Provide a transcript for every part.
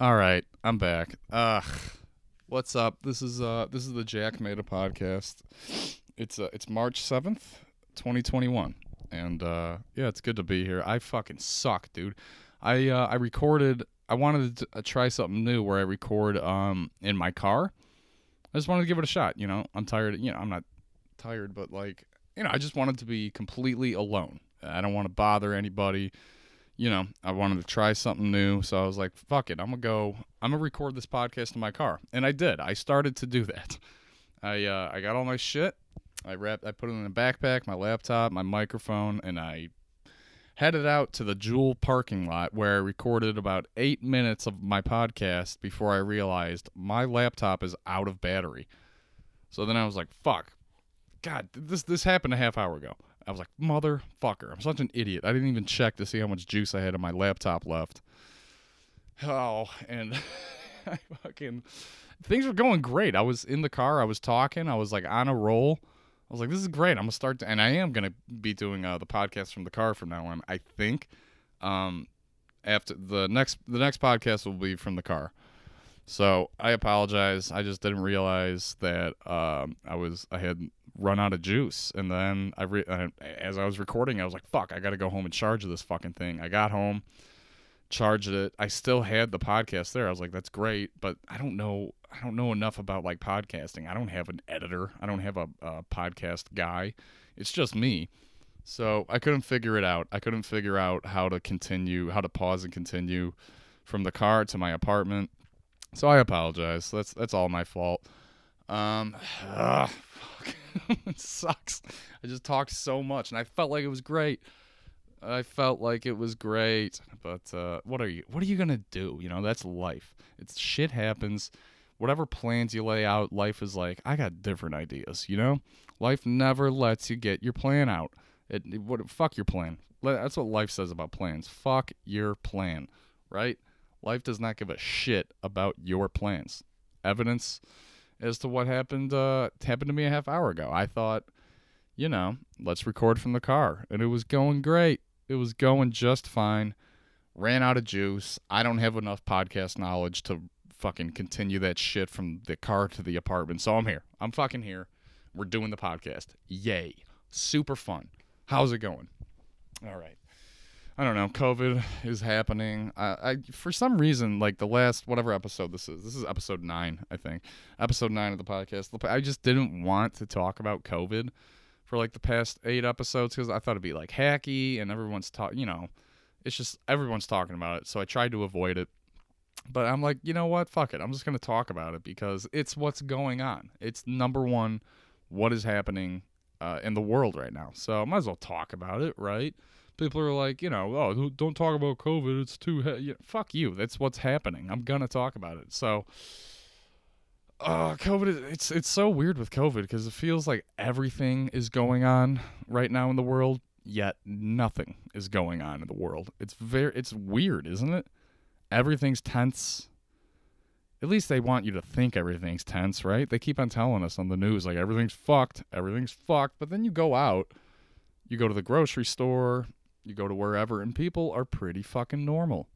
All right, I'm back. Ugh, what's up? This is uh, this is the Jack Made a podcast. It's uh, it's March seventh, twenty twenty one, and uh, yeah, it's good to be here. I fucking suck, dude. I uh, I recorded. I wanted to uh, try something new where I record um in my car. I just wanted to give it a shot. You know, I'm tired. You know, I'm not tired, but like, you know, I just wanted to be completely alone. I don't want to bother anybody you know, I wanted to try something new. So I was like, fuck it. I'm going to go, I'm going to record this podcast in my car. And I did. I started to do that. I, uh, I got all my shit. I wrapped, I put it in a backpack, my laptop, my microphone, and I headed out to the Jewel parking lot where I recorded about eight minutes of my podcast before I realized my laptop is out of battery. So then I was like, fuck. God, this this happened a half hour ago. I was like, motherfucker, I'm such an idiot. I didn't even check to see how much juice I had on my laptop left. Oh, and I fucking things were going great. I was in the car, I was talking, I was like on a roll. I was like, this is great. I'm gonna start, to, and I am gonna be doing uh, the podcast from the car from now on. I think. Um, after the next, the next podcast will be from the car. So I apologize. I just didn't realize that um, I was I had run out of juice, and then I re- as I was recording, I was like, "Fuck! I got to go home and charge this fucking thing." I got home, charged it. I still had the podcast there. I was like, "That's great," but I don't know. I don't know enough about like podcasting. I don't have an editor. I don't have a, a podcast guy. It's just me. So I couldn't figure it out. I couldn't figure out how to continue, how to pause and continue from the car to my apartment so I apologize. That's that's all my fault. Um, ugh, it sucks. I just talked so much, and I felt like it was great. I felt like it was great, but uh, what are you? What are you gonna do? You know, that's life. It's shit happens. Whatever plans you lay out, life is like I got different ideas. You know, life never lets you get your plan out. It, it what fuck your plan. That's what life says about plans. Fuck your plan, right? Life does not give a shit about your plans. Evidence as to what happened uh, happened to me a half hour ago. I thought, you know, let's record from the car, and it was going great. It was going just fine. Ran out of juice. I don't have enough podcast knowledge to fucking continue that shit from the car to the apartment. So I'm here. I'm fucking here. We're doing the podcast. Yay. Super fun. How's it going? All right. I don't know. COVID is happening. I, I for some reason like the last whatever episode this is. This is episode nine, I think. Episode nine of the podcast. I just didn't want to talk about COVID for like the past eight episodes because I thought it'd be like hacky and everyone's talking. You know, it's just everyone's talking about it. So I tried to avoid it. But I'm like, you know what? Fuck it. I'm just gonna talk about it because it's what's going on. It's number one. What is happening uh, in the world right now? So I might as well talk about it, right? People are like, you know, oh, don't talk about COVID. It's too he-. fuck you. That's what's happening. I'm gonna talk about it. So, uh, COVID. It's it's so weird with COVID because it feels like everything is going on right now in the world, yet nothing is going on in the world. It's very it's weird, isn't it? Everything's tense. At least they want you to think everything's tense, right? They keep on telling us on the news like everything's fucked, everything's fucked, but then you go out, you go to the grocery store, you go to wherever, and people are pretty fucking normal.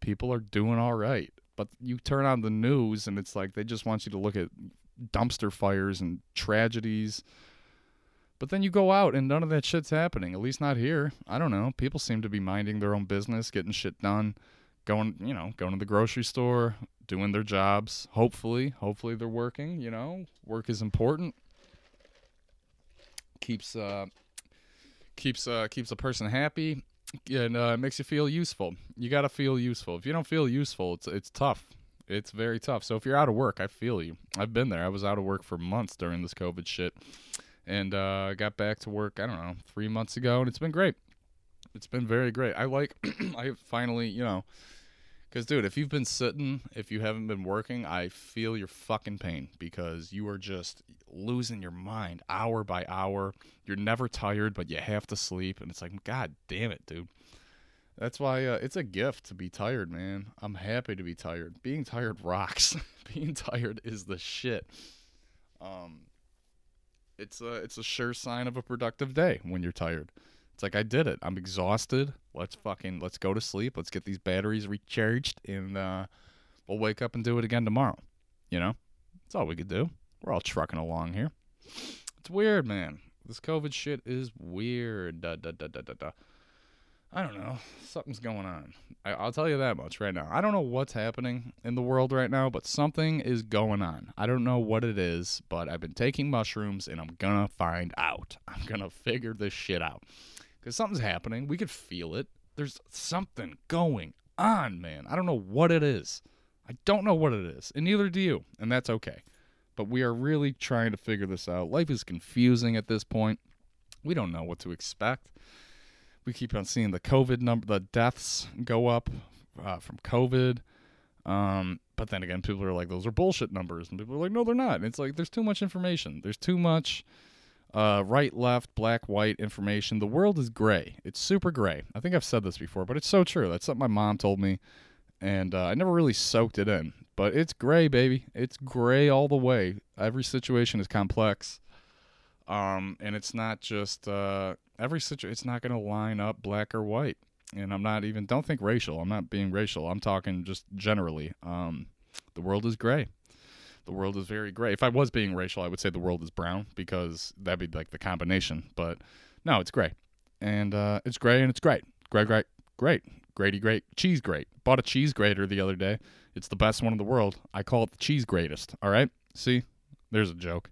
People are doing all right. But you turn on the news, and it's like they just want you to look at dumpster fires and tragedies. But then you go out, and none of that shit's happening. At least not here. I don't know. People seem to be minding their own business, getting shit done, going, you know, going to the grocery store, doing their jobs. Hopefully, hopefully they're working. You know, work is important. Keeps uh, keeps uh, keeps a person happy and uh, makes you feel useful. You got to feel useful. If you don't feel useful, it's it's tough. It's very tough. So if you're out of work, I feel you. I've been there. I was out of work for months during this COVID shit, and uh, got back to work. I don't know three months ago, and it's been great. It's been very great. I like. I finally, you know, because, dude, if you've been sitting, if you haven't been working, I feel your fucking pain because you are just losing your mind hour by hour. You're never tired, but you have to sleep. And it's like, God damn it, dude. That's why uh, it's a gift to be tired, man. I'm happy to be tired. Being tired rocks. Being tired is the shit. Um, it's a it's a sure sign of a productive day when you're tired. It's like I did it. I'm exhausted. Let's fucking let's go to sleep. Let's get these batteries recharged and uh We'll wake up and do it again tomorrow. You know, that's all we could do. We're all trucking along here. It's weird, man. This COVID shit is weird. Da, da, da, da, da, da. I don't know. Something's going on. I, I'll tell you that much right now. I don't know what's happening in the world right now, but something is going on. I don't know what it is, but I've been taking mushrooms and I'm gonna find out. I'm gonna figure this shit out. Because something's happening. We could feel it. There's something going on, man. I don't know what it is. I don't know what it is, and neither do you, and that's okay. But we are really trying to figure this out. Life is confusing at this point. We don't know what to expect we keep on seeing the COVID number, the deaths go up uh, from COVID. Um, but then again, people are like, those are bullshit numbers. And people are like, no, they're not. And it's like, there's too much information. There's too much uh, right, left, black, white information. The world is gray. It's super gray. I think I've said this before, but it's so true. That's something my mom told me. And uh, I never really soaked it in. But it's gray, baby. It's gray all the way. Every situation is complex. Um, and it's not just uh, every situation. It's not going to line up black or white. And I'm not even. Don't think racial. I'm not being racial. I'm talking just generally. Um, the world is gray. The world is very gray. If I was being racial, I would say the world is brown because that'd be like the combination. But no, it's gray, and uh, it's gray and it's great. Great, great, great. Grady, great. Cheese, great. Bought a cheese grater the other day. It's the best one in the world. I call it the cheese greatest. All right. See, there's a joke.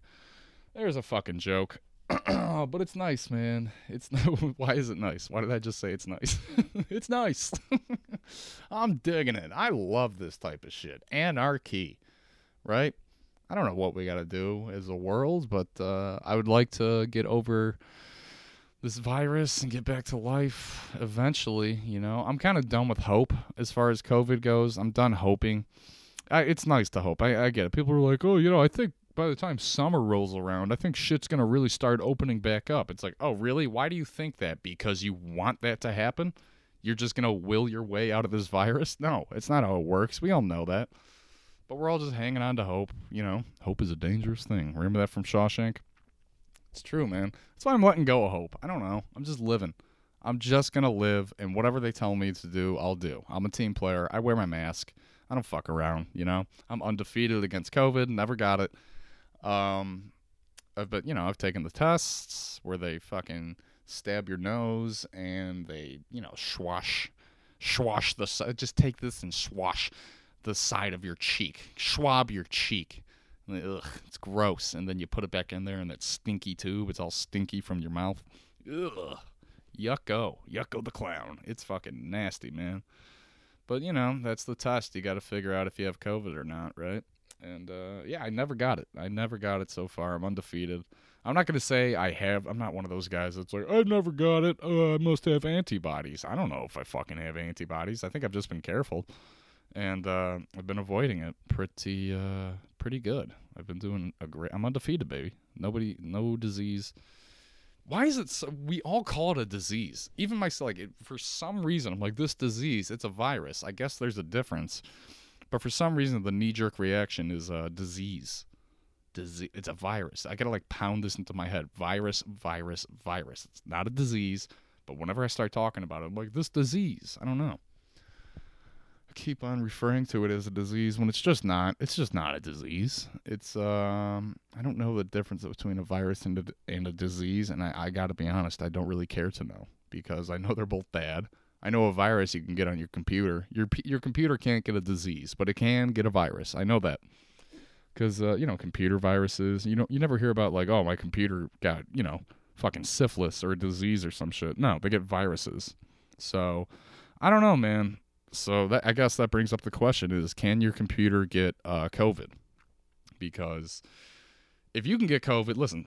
There's a fucking joke. but it's nice, man. It's why is it nice? Why did I just say it's nice? it's nice. I'm digging it. I love this type of shit. Anarchy, right? I don't know what we got to do as a world, but uh, I would like to get over this virus and get back to life eventually. You know, I'm kind of done with hope as far as COVID goes. I'm done hoping. I, it's nice to hope. I, I get it. People are like, oh, you know, I think by the time summer rolls around, I think shit's going to really start opening back up. It's like, oh, really? Why do you think that? Because you want that to happen? You're just going to will your way out of this virus? No, it's not how it works. We all know that. But we're all just hanging on to hope. You know, hope is a dangerous thing. Remember that from Shawshank? It's true, man. That's why I'm letting go of hope. I don't know. I'm just living. I'm just to live, and whatever they tell me to do, I'll do. I'm a team player. I wear my mask. I don't fuck around, you know? I'm undefeated against COVID, never got it. Um, uh, but you know, I've taken the tests where they fucking stab your nose and they, you know, swash, swash the just take this and swash the side of your cheek, swab your cheek. Ugh, it's gross. And then you put it back in there in that stinky tube. It's all stinky from your mouth. Ugh, yucko, yucko the clown. It's fucking nasty, man. But you know, that's the test. You got to figure out if you have COVID or not, right? And uh, yeah, I never got it. I never got it so far. I'm undefeated. I'm not going to say I have. I'm not one of those guys that's like, I've never got it. Uh, I must have antibodies. I don't know if I fucking have antibodies. I think I've just been careful. And uh, I've been avoiding it pretty uh, pretty good. I've been doing a great. I'm undefeated, baby. Nobody, no disease. Why is it so? We all call it a disease. Even myself, like, it, for some reason, I'm like, this disease, it's a virus. I guess there's a difference but for some reason, the knee jerk reaction is a disease. Disease. It's a virus. I gotta like pound this into my head. Virus, virus, virus. It's not a disease, but whenever I start talking about it, I'm like, this disease. I don't know. I keep on referring to it as a disease when it's just not. It's just not a disease. It's um. I don't know the difference between a virus and a, and a disease, and I, I gotta be honest. I don't really care to know because I know they're both bad. I know a virus you can get on your computer. Your your computer can't get a disease, but it can get a virus. I know that because uh, you know computer viruses. You know you never hear about like oh my computer got you know fucking syphilis or a disease or some shit. No, they get viruses. So I don't know, man. So that I guess that brings up the question: Is can your computer get uh, COVID? Because if you can get COVID, listen,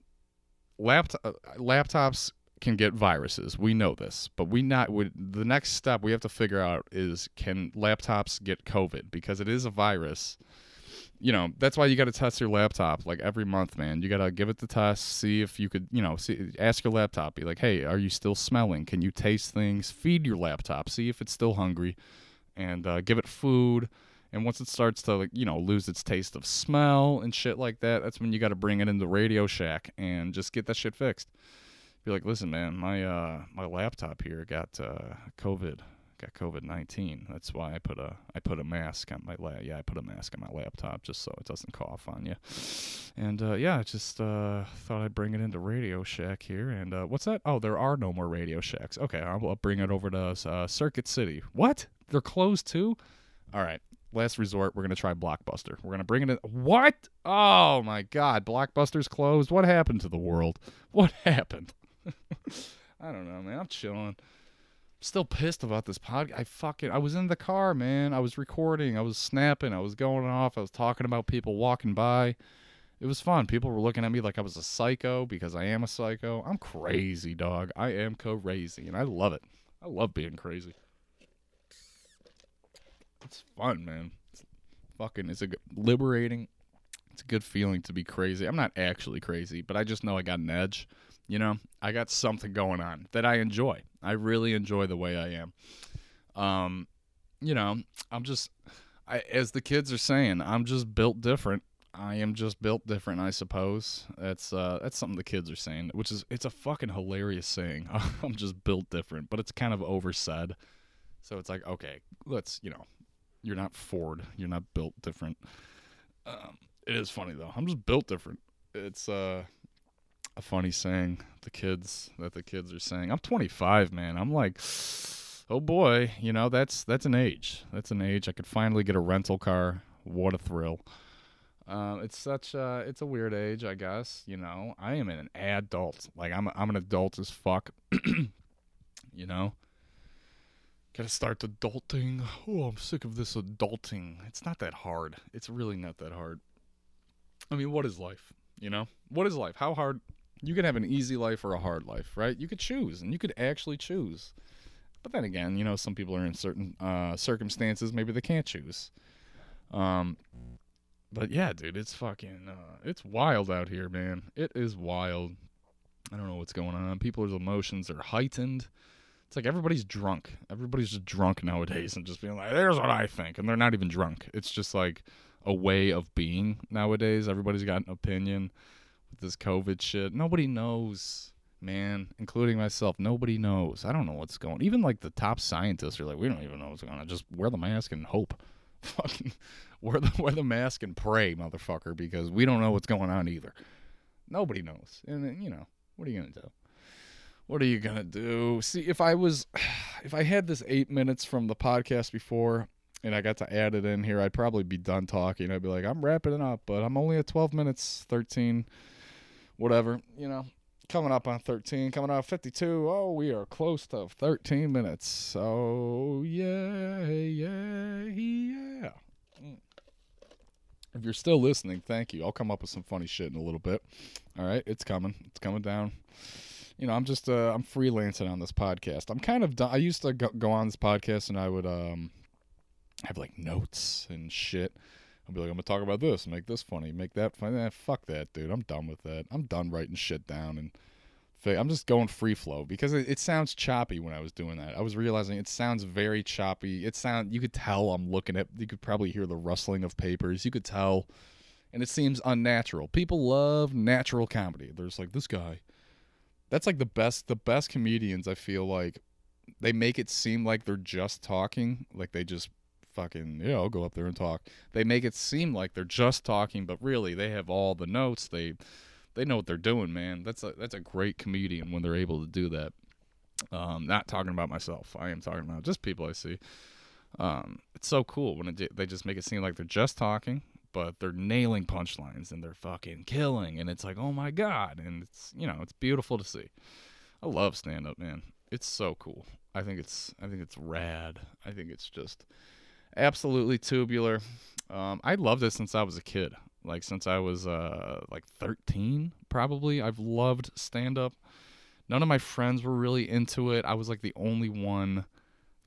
laptop uh, laptops can get viruses. We know this, but we not would the next step we have to figure out is can laptops get COVID because it is a virus. You know, that's why you got to test your laptop like every month, man. You got to give it the test, see if you could, you know, see ask your laptop be like, "Hey, are you still smelling? Can you taste things?" Feed your laptop, see if it's still hungry and uh, give it food. And once it starts to like, you know, lose its taste of smell and shit like that, that's when you got to bring it into Radio Shack and just get that shit fixed be like, listen, man, my uh my laptop here got uh COVID got COVID nineteen. That's why I put a I put a mask on my la- yeah I put a mask on my laptop just so it doesn't cough on you. And uh, yeah, I just uh, thought I'd bring it into Radio Shack here. And uh, what's that? Oh, there are no more Radio Shacks. Okay, I'll, I'll bring it over to uh, Circuit City. What? They're closed too? All right. Last resort, we're gonna try Blockbuster. We're gonna bring it in. What? Oh my God! Blockbuster's closed. What happened to the world? What happened? I don't know, man. I'm chilling. Still pissed about this podcast. I fucking I was in the car, man. I was recording. I was snapping. I was going off. I was talking about people walking by. It was fun. People were looking at me like I was a psycho because I am a psycho. I'm crazy, dog. I am crazy, and I love it. I love being crazy. It's fun, man. It's fucking. It's a liberating. It's a good feeling to be crazy. I'm not actually crazy, but I just know I got an edge. You know, I got something going on that I enjoy. I really enjoy the way I am. Um, you know, I'm just, I, as the kids are saying, I'm just built different. I am just built different, I suppose. That's uh, that's something the kids are saying, which is it's a fucking hilarious saying. I'm just built different, but it's kind of oversaid. So it's like, okay, let's, you know, you're not Ford, you're not built different. Um, it is funny though. I'm just built different. It's uh a funny saying the kids that the kids are saying. I'm 25, man. I'm like, oh boy, you know that's that's an age. That's an age. I could finally get a rental car. What a thrill. Um, it's such a, it's a weird age, I guess. You know, I am an adult. Like I'm, I'm an adult as fuck. you know, gotta start adulting. Oh, I'm sick of this adulting. It's not that hard. It's really not that hard. I mean, what is life? You know, what is life? How hard? You can have an easy life or a hard life, right? You could choose, and you could actually choose. But then again, you know, some people are in certain uh, circumstances. Maybe they can't choose. Um, but yeah, dude, it's fucking, uh, it's wild out here, man. It is wild. I don't know what's going on. People's emotions are heightened. It's like everybody's drunk. Everybody's just drunk nowadays and just being like, "There's what I think," and they're not even drunk. It's just like a way of being nowadays. Everybody's got an opinion with this COVID shit. Nobody knows, man, including myself. Nobody knows. I don't know what's going. Even like the top scientists are like, we don't even know what's going on. Just wear the mask and hope. Fucking wear the wear the mask and pray, motherfucker, because we don't know what's going on either. Nobody knows, and you know what are you gonna do? What are you gonna do? See, if I was, if I had this eight minutes from the podcast before, and I got to add it in here, I'd probably be done talking. I'd be like, I'm wrapping it up, but I'm only at 12 minutes, 13, whatever, you know, coming up on 13, coming out 52. Oh, we are close to 13 minutes. So, yeah, yeah, yeah. If you're still listening, thank you. I'll come up with some funny shit in a little bit. All right, it's coming. It's coming down. You know, I'm just uh I'm freelancing on this podcast. I'm kind of done. I used to go, go on this podcast and I would um have like notes and shit. I'll be like, I'm gonna talk about this, make this funny, make that funny. Eh, fuck that, dude. I'm done with that. I'm done writing shit down and I'm just going free flow because it, it sounds choppy when I was doing that. I was realizing it sounds very choppy. It sound you could tell I'm looking at. You could probably hear the rustling of papers. You could tell, and it seems unnatural. People love natural comedy. There's like this guy. That's like the best. The best comedians. I feel like they make it seem like they're just talking, like they just fucking yeah i'll go up there and talk. They make it seem like they're just talking but really they have all the notes. They they know what they're doing man. That's a that's a great comedian when they're able to do that. Um not talking about myself. I am talking about just people i see. Um it's so cool when it, they just make it seem like they're just talking but they're nailing punchlines and they're fucking killing and it's like oh my god. And it's you know it's beautiful to see. I love stand up man. It's so cool. I think it's i think it's rad. I think it's just absolutely tubular. Um, I loved it since I was a kid. Like since I was uh, like 13, probably. I've loved stand up. None of my friends were really into it. I was like the only one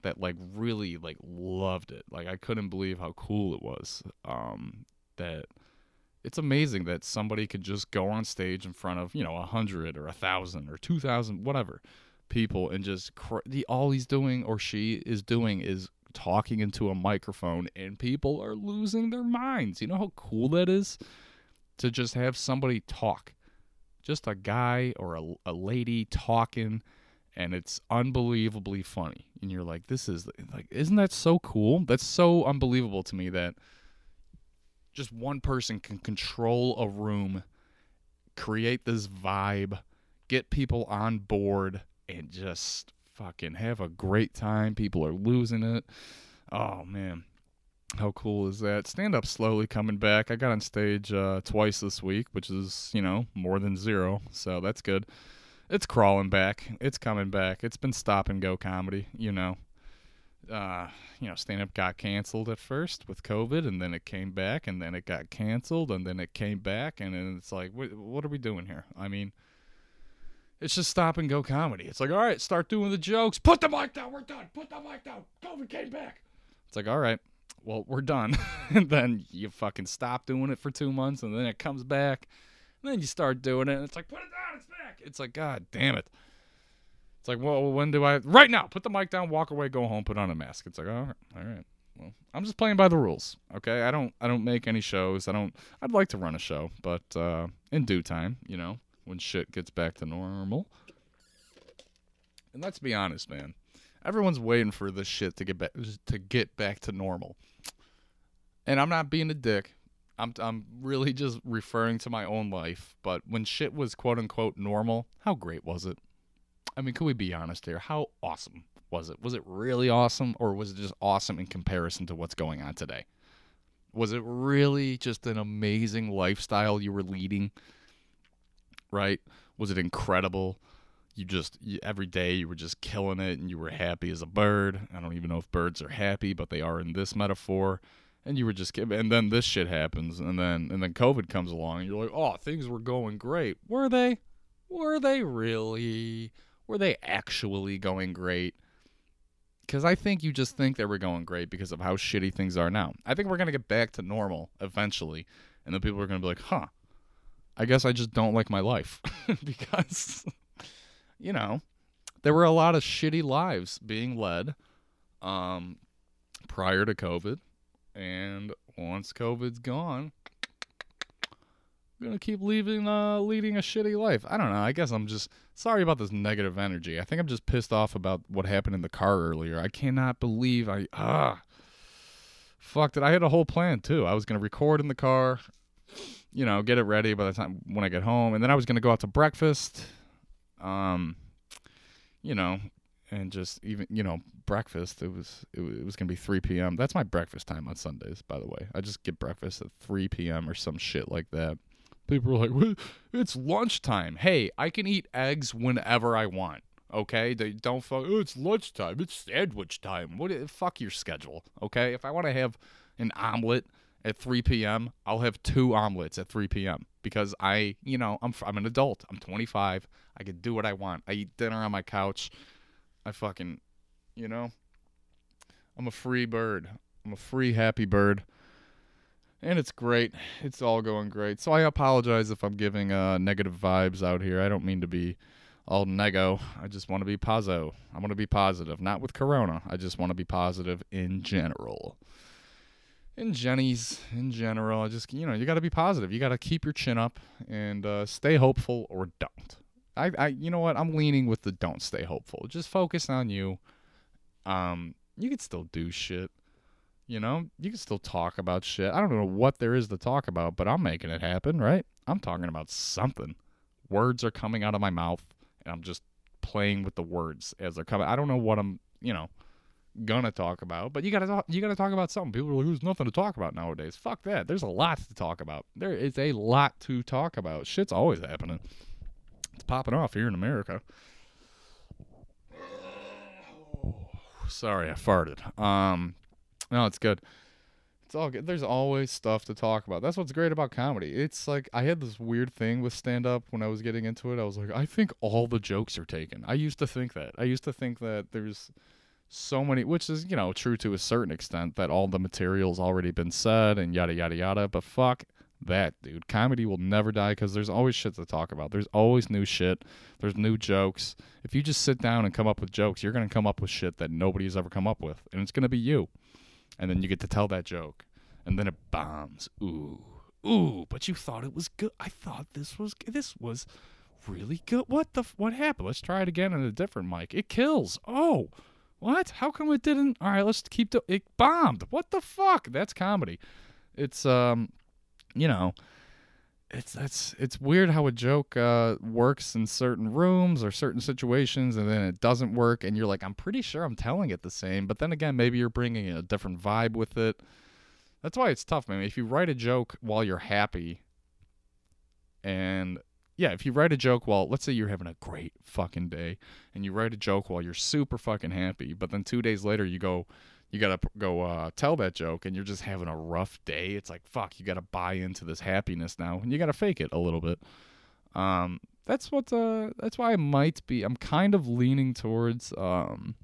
that like really like loved it. Like I couldn't believe how cool it was. Um, that it's amazing that somebody could just go on stage in front of you know a hundred or a thousand or two thousand whatever people and just cr- the all he's doing or she is doing is talking into a microphone and people are losing their minds. You know how cool that is to just have somebody talk. Just a guy or a, a lady talking and it's unbelievably funny. And you're like, this is like, isn't that so cool? That's so unbelievable to me that just one person can control a room, create this vibe, get people on board, and just fucking have a great time. People are losing it. Oh man. How cool is that? Stand up slowly coming back. I got on stage uh, twice this week, which is, you know, more than zero. So that's good. It's crawling back. It's coming back. It's been stop and go comedy, you know. Uh, you know, stand up got canceled at first with COVID, and then it came back, and then it got canceled, and then it came back, and then it's like, what, what are we doing here? I mean, it's just stop and go comedy. It's like, all right, start doing the jokes. Put the mic down. We're done. Put the mic down. COVID came back. It's like, all right, well, we're done. and then you fucking stop doing it for two months, and then it comes back. And then you start doing it, and it's like, put it down. It's back. It's like, God damn it. It's like, well, when do I? Right now, put the mic down, walk away, go home, put on a mask. It's like, all right, all right. Well, I'm just playing by the rules. Okay, I don't, I don't make any shows. I don't. I'd like to run a show, but uh, in due time, you know, when shit gets back to normal. And let's be honest, man. Everyone's waiting for this shit to get back to get back to normal. And I'm not being a dick. I'm I'm really just referring to my own life. But when shit was quote unquote normal, how great was it? I mean, could we be honest here? How awesome was it? Was it really awesome, or was it just awesome in comparison to what's going on today? Was it really just an amazing lifestyle you were leading? Right? Was it incredible? You just you, every day you were just killing it, and you were happy as a bird. I don't even know if birds are happy, but they are in this metaphor. And you were just and then this shit happens, and then and then COVID comes along, and you're like, oh, things were going great. Were they? Were they really? Were they actually going great? Because I think you just think they were going great because of how shitty things are now. I think we're going to get back to normal eventually. And then people are going to be like, huh, I guess I just don't like my life. because, you know, there were a lot of shitty lives being led um, prior to COVID. And once COVID's gone, I'm gonna keep leaving uh leading a shitty life. I don't know. I guess I'm just sorry about this negative energy. I think I'm just pissed off about what happened in the car earlier. I cannot believe I ah fucked it. I had a whole plan too. I was gonna record in the car, you know, get it ready by the time when I get home, and then I was gonna go out to breakfast. Um, you know, and just even you know breakfast. It was it, it was gonna be 3 p.m. That's my breakfast time on Sundays, by the way. I just get breakfast at 3 p.m. or some shit like that. People are like, it's lunchtime. Hey, I can eat eggs whenever I want. Okay, they don't fuck. Oh, it's lunchtime. It's sandwich time. What? Fuck your schedule. Okay, if I want to have an omelet at 3 p.m., I'll have two omelets at 3 p.m. because I, you know, I'm I'm an adult. I'm 25. I can do what I want. I eat dinner on my couch. I fucking, you know, I'm a free bird. I'm a free happy bird and it's great. It's all going great. So I apologize if I'm giving uh, negative vibes out here. I don't mean to be all nego. I just want to be pozzo. I want to be positive, not with Corona. I just want to be positive in general. In Jenny's, in general, just you know you got to be positive. You got to keep your chin up and uh, stay hopeful or don't. I, I, you know what? I'm leaning with the don't stay hopeful. Just focus on you. Um, you can still do shit. You know, you can still talk about shit. I don't know what there is to talk about, but I'm making it happen, right? I'm talking about something. Words are coming out of my mouth, and I'm just playing with the words as they're coming. I don't know what I'm, you know, gonna talk about, but you gotta talk, you gotta talk about something. People are like, "There's nothing to talk about nowadays." Fuck that. There's a lot to talk about. There is a lot to talk about. Shit's always happening. It's popping off here in America. Sorry, I farted. Um, no, it's good. It's all good. There's always stuff to talk about. That's what's great about comedy. It's like I had this weird thing with stand up when I was getting into it. I was like, I think all the jokes are taken. I used to think that. I used to think that there's so many, which is, you know, true to a certain extent, that all the material's already been said and yada, yada, yada. But fuck that, dude. Comedy will never die because there's always shit to talk about. There's always new shit. There's new jokes. If you just sit down and come up with jokes, you're going to come up with shit that nobody's ever come up with. And it's going to be you and then you get to tell that joke, and then it bombs. Ooh, ooh! But you thought it was good. I thought this was this was really good. What the what happened? Let's try it again on a different mic. It kills. Oh, what? How come it didn't? All right, let's keep the. It bombed. What the fuck? That's comedy. It's um, you know, it's that's it's weird how a joke uh works in certain rooms or certain situations, and then it doesn't work, and you're like, I'm pretty sure I'm telling it the same, but then again, maybe you're bringing a different vibe with it. That's why it's tough, man. If you write a joke while you're happy, and yeah, if you write a joke while, let's say you're having a great fucking day, and you write a joke while you're super fucking happy, but then two days later you go, you gotta go uh, tell that joke, and you're just having a rough day. It's like fuck, you gotta buy into this happiness now, and you gotta fake it a little bit. Um, that's what. Uh, that's why I might be. I'm kind of leaning towards um,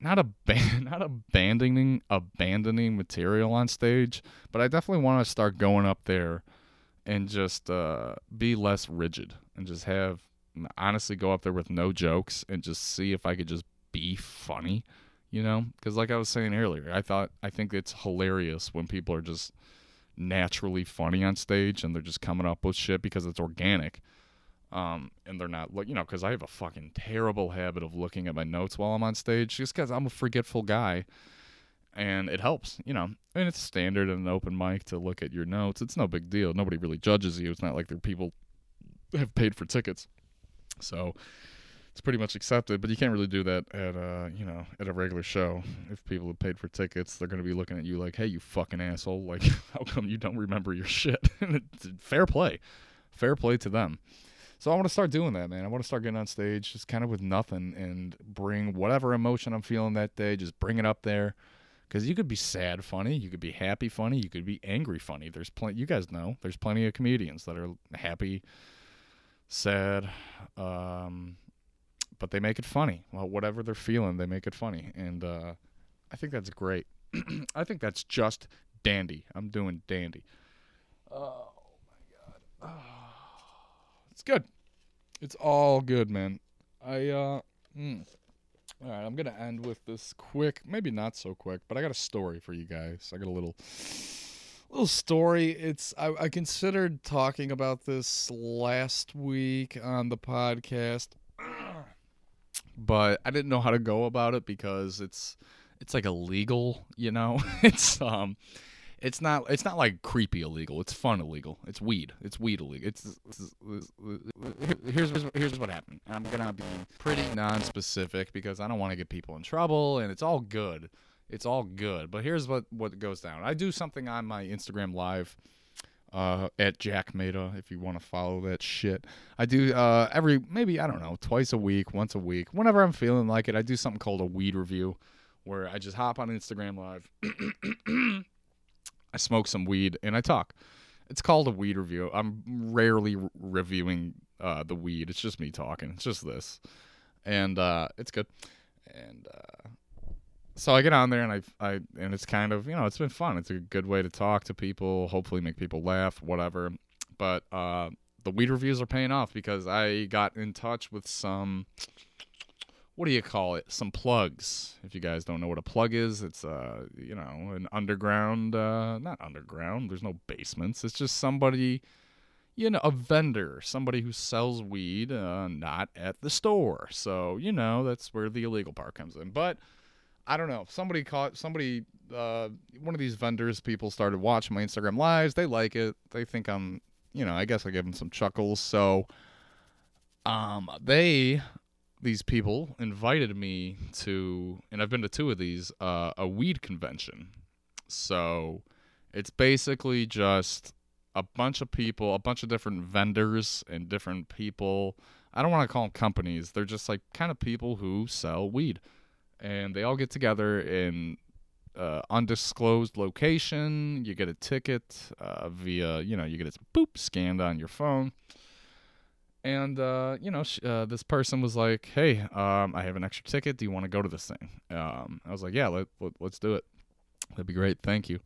not not abandoning abandoning material on stage, but I definitely want to start going up there and just uh, be less rigid and just have honestly go up there with no jokes and just see if I could just be funny, you know? Because like I was saying earlier, I thought I think it's hilarious when people are just naturally funny on stage and they're just coming up with shit because it's organic. Um, and they're not, like you know, because I have a fucking terrible habit of looking at my notes while I'm on stage, just because I'm a forgetful guy and it helps, you know. And it's standard in an open mic to look at your notes. It's no big deal. Nobody really judges you. It's not like there are people have paid for tickets, so it's pretty much accepted. But you can't really do that at uh, you know, at a regular show. If people have paid for tickets, they're gonna be looking at you like, "Hey, you fucking asshole! Like, how come you don't remember your shit?" fair play, fair play to them. So I want to start doing that, man. I want to start getting on stage just kind of with nothing and bring whatever emotion I'm feeling that day, just bring it up there because you could be sad funny, you could be happy funny, you could be angry funny. There's plenty. You guys know there's plenty of comedians that are happy, sad, um, but they make it funny. Well, whatever they're feeling, they make it funny, and uh, I think that's great. I think that's just dandy. I'm doing dandy. Oh my god, oh, it's good. It's all good, man. I uh. Mm. All right, I'm gonna end with this quick, maybe not so quick, but I got a story for you guys. I got a little, little story. It's I, I considered talking about this last week on the podcast, but I didn't know how to go about it because it's, it's like illegal, you know. it's um, it's not it's not like creepy illegal. It's fun illegal. It's weed. It's weed illegal. It's, it's, it's here's here's what happened. I'm gonna be pretty non-specific because I don't want to get people in trouble, and it's all good. It's all good. But here's what what goes down. I do something on my Instagram live. Uh, at Jack Meta, if you want to follow that shit. I do uh, every maybe I don't know twice a week, once a week, whenever I'm feeling like it. I do something called a weed review, where I just hop on Instagram live. I smoke some weed and I talk. It's called a weed review. I'm rarely re- reviewing uh, the weed. It's just me talking. It's just this, and uh, it's good. And uh, so I get on there and I, I, and it's kind of you know it's been fun. It's a good way to talk to people. Hopefully make people laugh, whatever. But uh, the weed reviews are paying off because I got in touch with some what do you call it? Some plugs. If you guys don't know what a plug is, it's uh, you know, an underground uh not underground, there's no basements. It's just somebody you know, a vendor, somebody who sells weed uh, not at the store. So, you know, that's where the illegal part comes in. But I don't know. Somebody caught somebody uh one of these vendors people started watching my Instagram lives. They like it. They think I'm, you know, I guess I give them some chuckles. So um they these people invited me to, and I've been to two of these, uh, a weed convention. So it's basically just a bunch of people, a bunch of different vendors and different people. I don't want to call them companies. They're just like kind of people who sell weed. And they all get together in uh, undisclosed location. You get a ticket uh, via, you know, you get it boop scanned on your phone and uh, you know, sh- uh, this person was like, "Hey, um, I have an extra ticket. Do you want to go to this thing?" Um, I was like, "Yeah, let, let us do it. That'd be great. Thank you."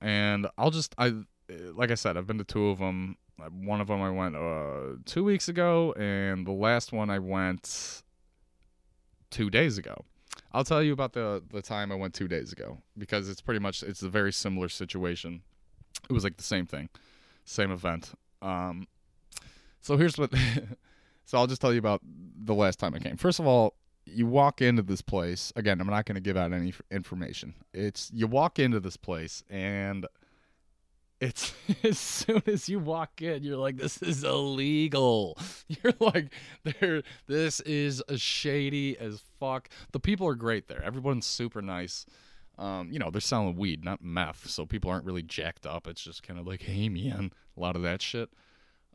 And I'll just, I, like I said, I've been to two of them. One of them I went uh, two weeks ago, and the last one I went two days ago. I'll tell you about the the time I went two days ago because it's pretty much it's a very similar situation. It was like the same thing, same event. Um, So here's what. so I'll just tell you about the last time I came. First of all, you walk into this place. Again, I'm not going to give out any information. It's you walk into this place and it's as soon as you walk in, you're like, this is illegal. You're like, there, this is shady as fuck. The people are great there. Everyone's super nice. Um, you know, they're selling weed, not meth, so people aren't really jacked up. It's just kind of like, hey man, a lot of that shit.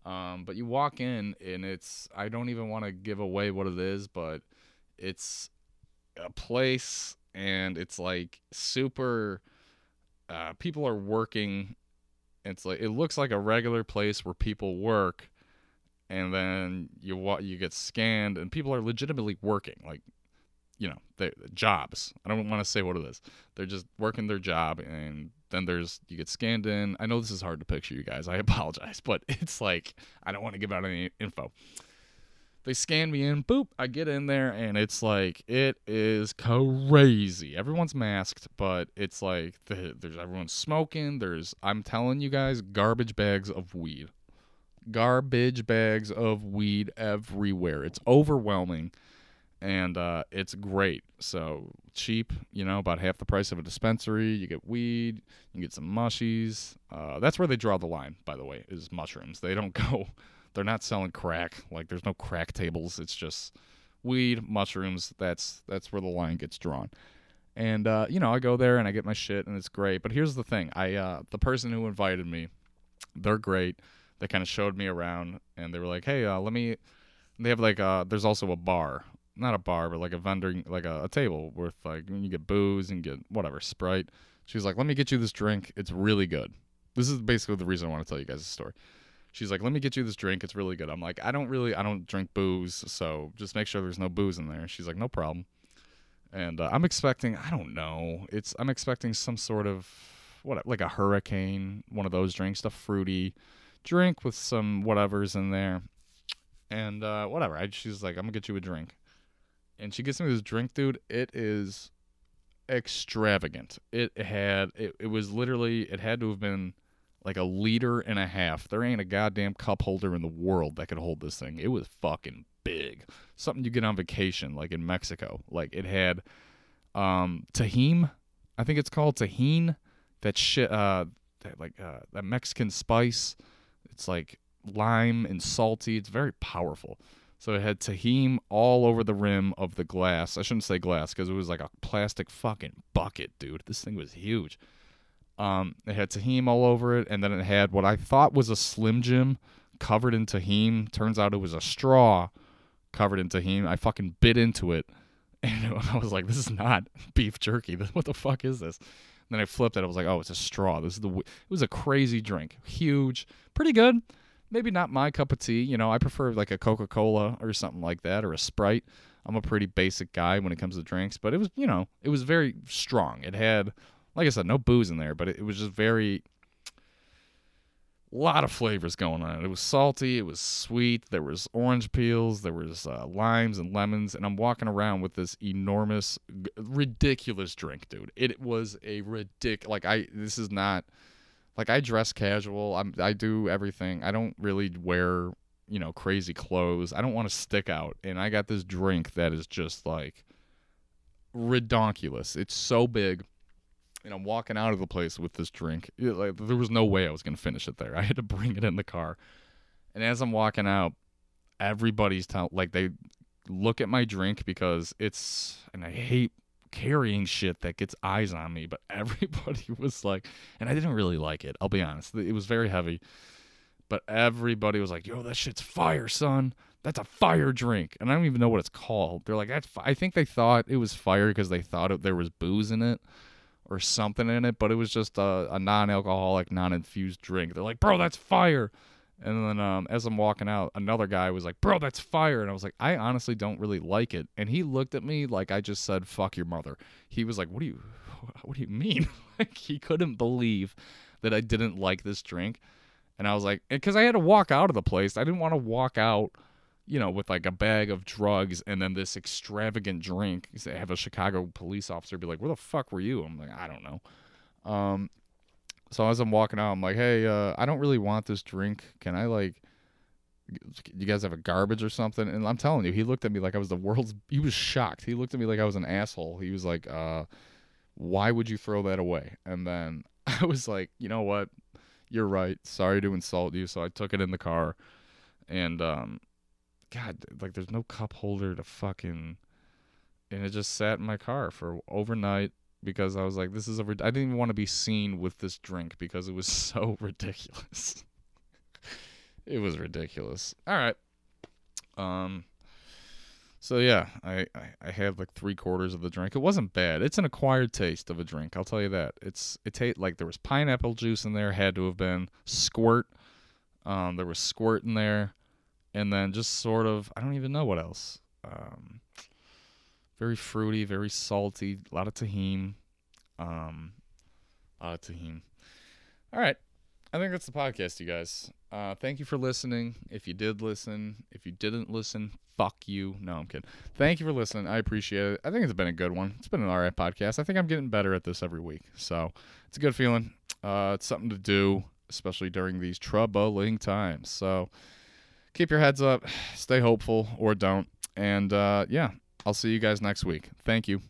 Um, but you walk in and it's I don't even want to give away what it is, but it's a place and it's like super uh, people are working. It's like it looks like a regular place where people work and then you wa- you get scanned and people are legitimately working like you know they jobs. I don't want to say what it is. They're just working their job and then there's you get scanned in. I know this is hard to picture you guys. I apologize but it's like i don't want to give out any info. They scan me in boop i get in there and it's like it is crazy. Everyone's masked but it's like the, there's everyone smoking there's i'm telling you guys garbage bags of weed. Garbage bags of weed everywhere. It's overwhelming and uh, it's great so cheap you know about half the price of a dispensary you get weed you get some mushies uh, that's where they draw the line by the way is mushrooms they don't go they're not selling crack. Like there's no crack tables. It's just weed, mushrooms. That's that's where the line gets drawn. And uh, you know, I go there and I get my shit and it's great. But here's the thing. I uh, the person who invited me, they're great. They kind of showed me around and they were like, "Hey, uh, let me." They have like uh, there's also a bar, not a bar, but like a vending, like a, a table with like you get booze and get whatever Sprite. She's like, "Let me get you this drink. It's really good." This is basically the reason I want to tell you guys the story she's like, "Let me get you this drink. It's really good." I'm like, "I don't really, I don't drink booze, so just make sure there's no booze in there." She's like, "No problem." And uh, I'm expecting, I don't know, it's I'm expecting some sort of what, like a hurricane, one of those drinks, a fruity drink with some whatever's in there, and uh, whatever. I, she's like, "I'm gonna get you a drink," and she gets me this drink, dude. It is extravagant. It had, it, it was literally, it had to have been like a liter and a half. There ain't a goddamn cup holder in the world that could hold this thing. It was fucking big. Something you get on vacation, like in Mexico. Like it had um Tajín, I think it's called tahine. That shit uh that like uh that Mexican spice. It's like lime and salty. It's very powerful. So it had Tajín all over the rim of the glass. I shouldn't say glass because it was like a plastic fucking bucket, dude. This thing was huge. Um, it had Tajín all over it, and then it had what I thought was a Slim Jim covered in Tajín. Turns out it was a straw covered in Tajín. I fucking bit into it, and I was like, "This is not beef jerky. What the fuck is this?" And then I flipped it. I was like, "Oh, it's a straw. This is the." It was a crazy drink, huge, pretty good. Maybe not my cup of tea. You know, I prefer like a Coca Cola or something like that, or a Sprite. I'm a pretty basic guy when it comes to drinks, but it was, you know, it was very strong. It had like I said, no booze in there, but it, it was just very a lot of flavors going on. It was salty, it was sweet, there was orange peels, there was uh, limes and lemons, and I'm walking around with this enormous, ridiculous drink, dude. It was a ridic like I this is not like I dress casual. I'm I do everything. I don't really wear you know crazy clothes. I don't want to stick out, and I got this drink that is just like redonkulous. It's so big and I'm walking out of the place with this drink. It, like there was no way I was gonna finish it there. I had to bring it in the car. And as I'm walking out, everybody's telling like they look at my drink because it's and I hate carrying shit that gets eyes on me, but everybody was like and I didn't really like it, I'll be honest. It was very heavy. But everybody was like, "Yo, that shit's fire, son. That's a fire drink." And I don't even know what it's called. They're like, "That's." I think they thought it was fire because they thought it, there was booze in it or something in it, but it was just a, a non-alcoholic, non-infused drink. They're like, "Bro, that's fire." And then um, as I'm walking out, another guy was like, "Bro, that's fire." And I was like, "I honestly don't really like it." And he looked at me like I just said, "Fuck your mother." He was like, "What do you what do you mean?" like he couldn't believe that I didn't like this drink. And I was like, "Cuz I had to walk out of the place. I didn't want to walk out you know, with like a bag of drugs and then this extravagant drink. I have a Chicago police officer be like, "Where the fuck were you?" I'm like, "I don't know." Um, so as I'm walking out, I'm like, "Hey, uh, I don't really want this drink. Can I like you guys have a garbage or something?" And I'm telling you, he looked at me like I was the world's. He was shocked. He looked at me like I was an asshole. He was like, uh, "Why would you throw that away?" And then I was like, "You know what? You're right. Sorry to insult you." So I took it in the car, and um, God, like there's no cup holder to fucking, and it just sat in my car for overnight because I was like, this is a. Rid- I didn't even want to be seen with this drink because it was so ridiculous. it was ridiculous. All right. Um. So yeah, I, I I had like three quarters of the drink. It wasn't bad. It's an acquired taste of a drink. I'll tell you that. It's it tastes like there was pineapple juice in there. Had to have been squirt. Um, there was squirt in there, and then just sort of I don't even know what else. Um, very fruity, very salty, a lot of Tajín. Um, a lot of Tajín. All right. I think that's the podcast, you guys. Uh, thank you for listening. If you did listen, if you didn't listen, fuck you. No, I'm kidding. Thank you for listening. I appreciate it. I think it's been a good one. It's been an alright podcast. I think I'm getting better at this every week. So it's a good feeling. Uh, it's something to do, especially during these troubling times. So keep your heads up, stay hopeful or don't. And uh, yeah, I'll see you guys next week. Thank you.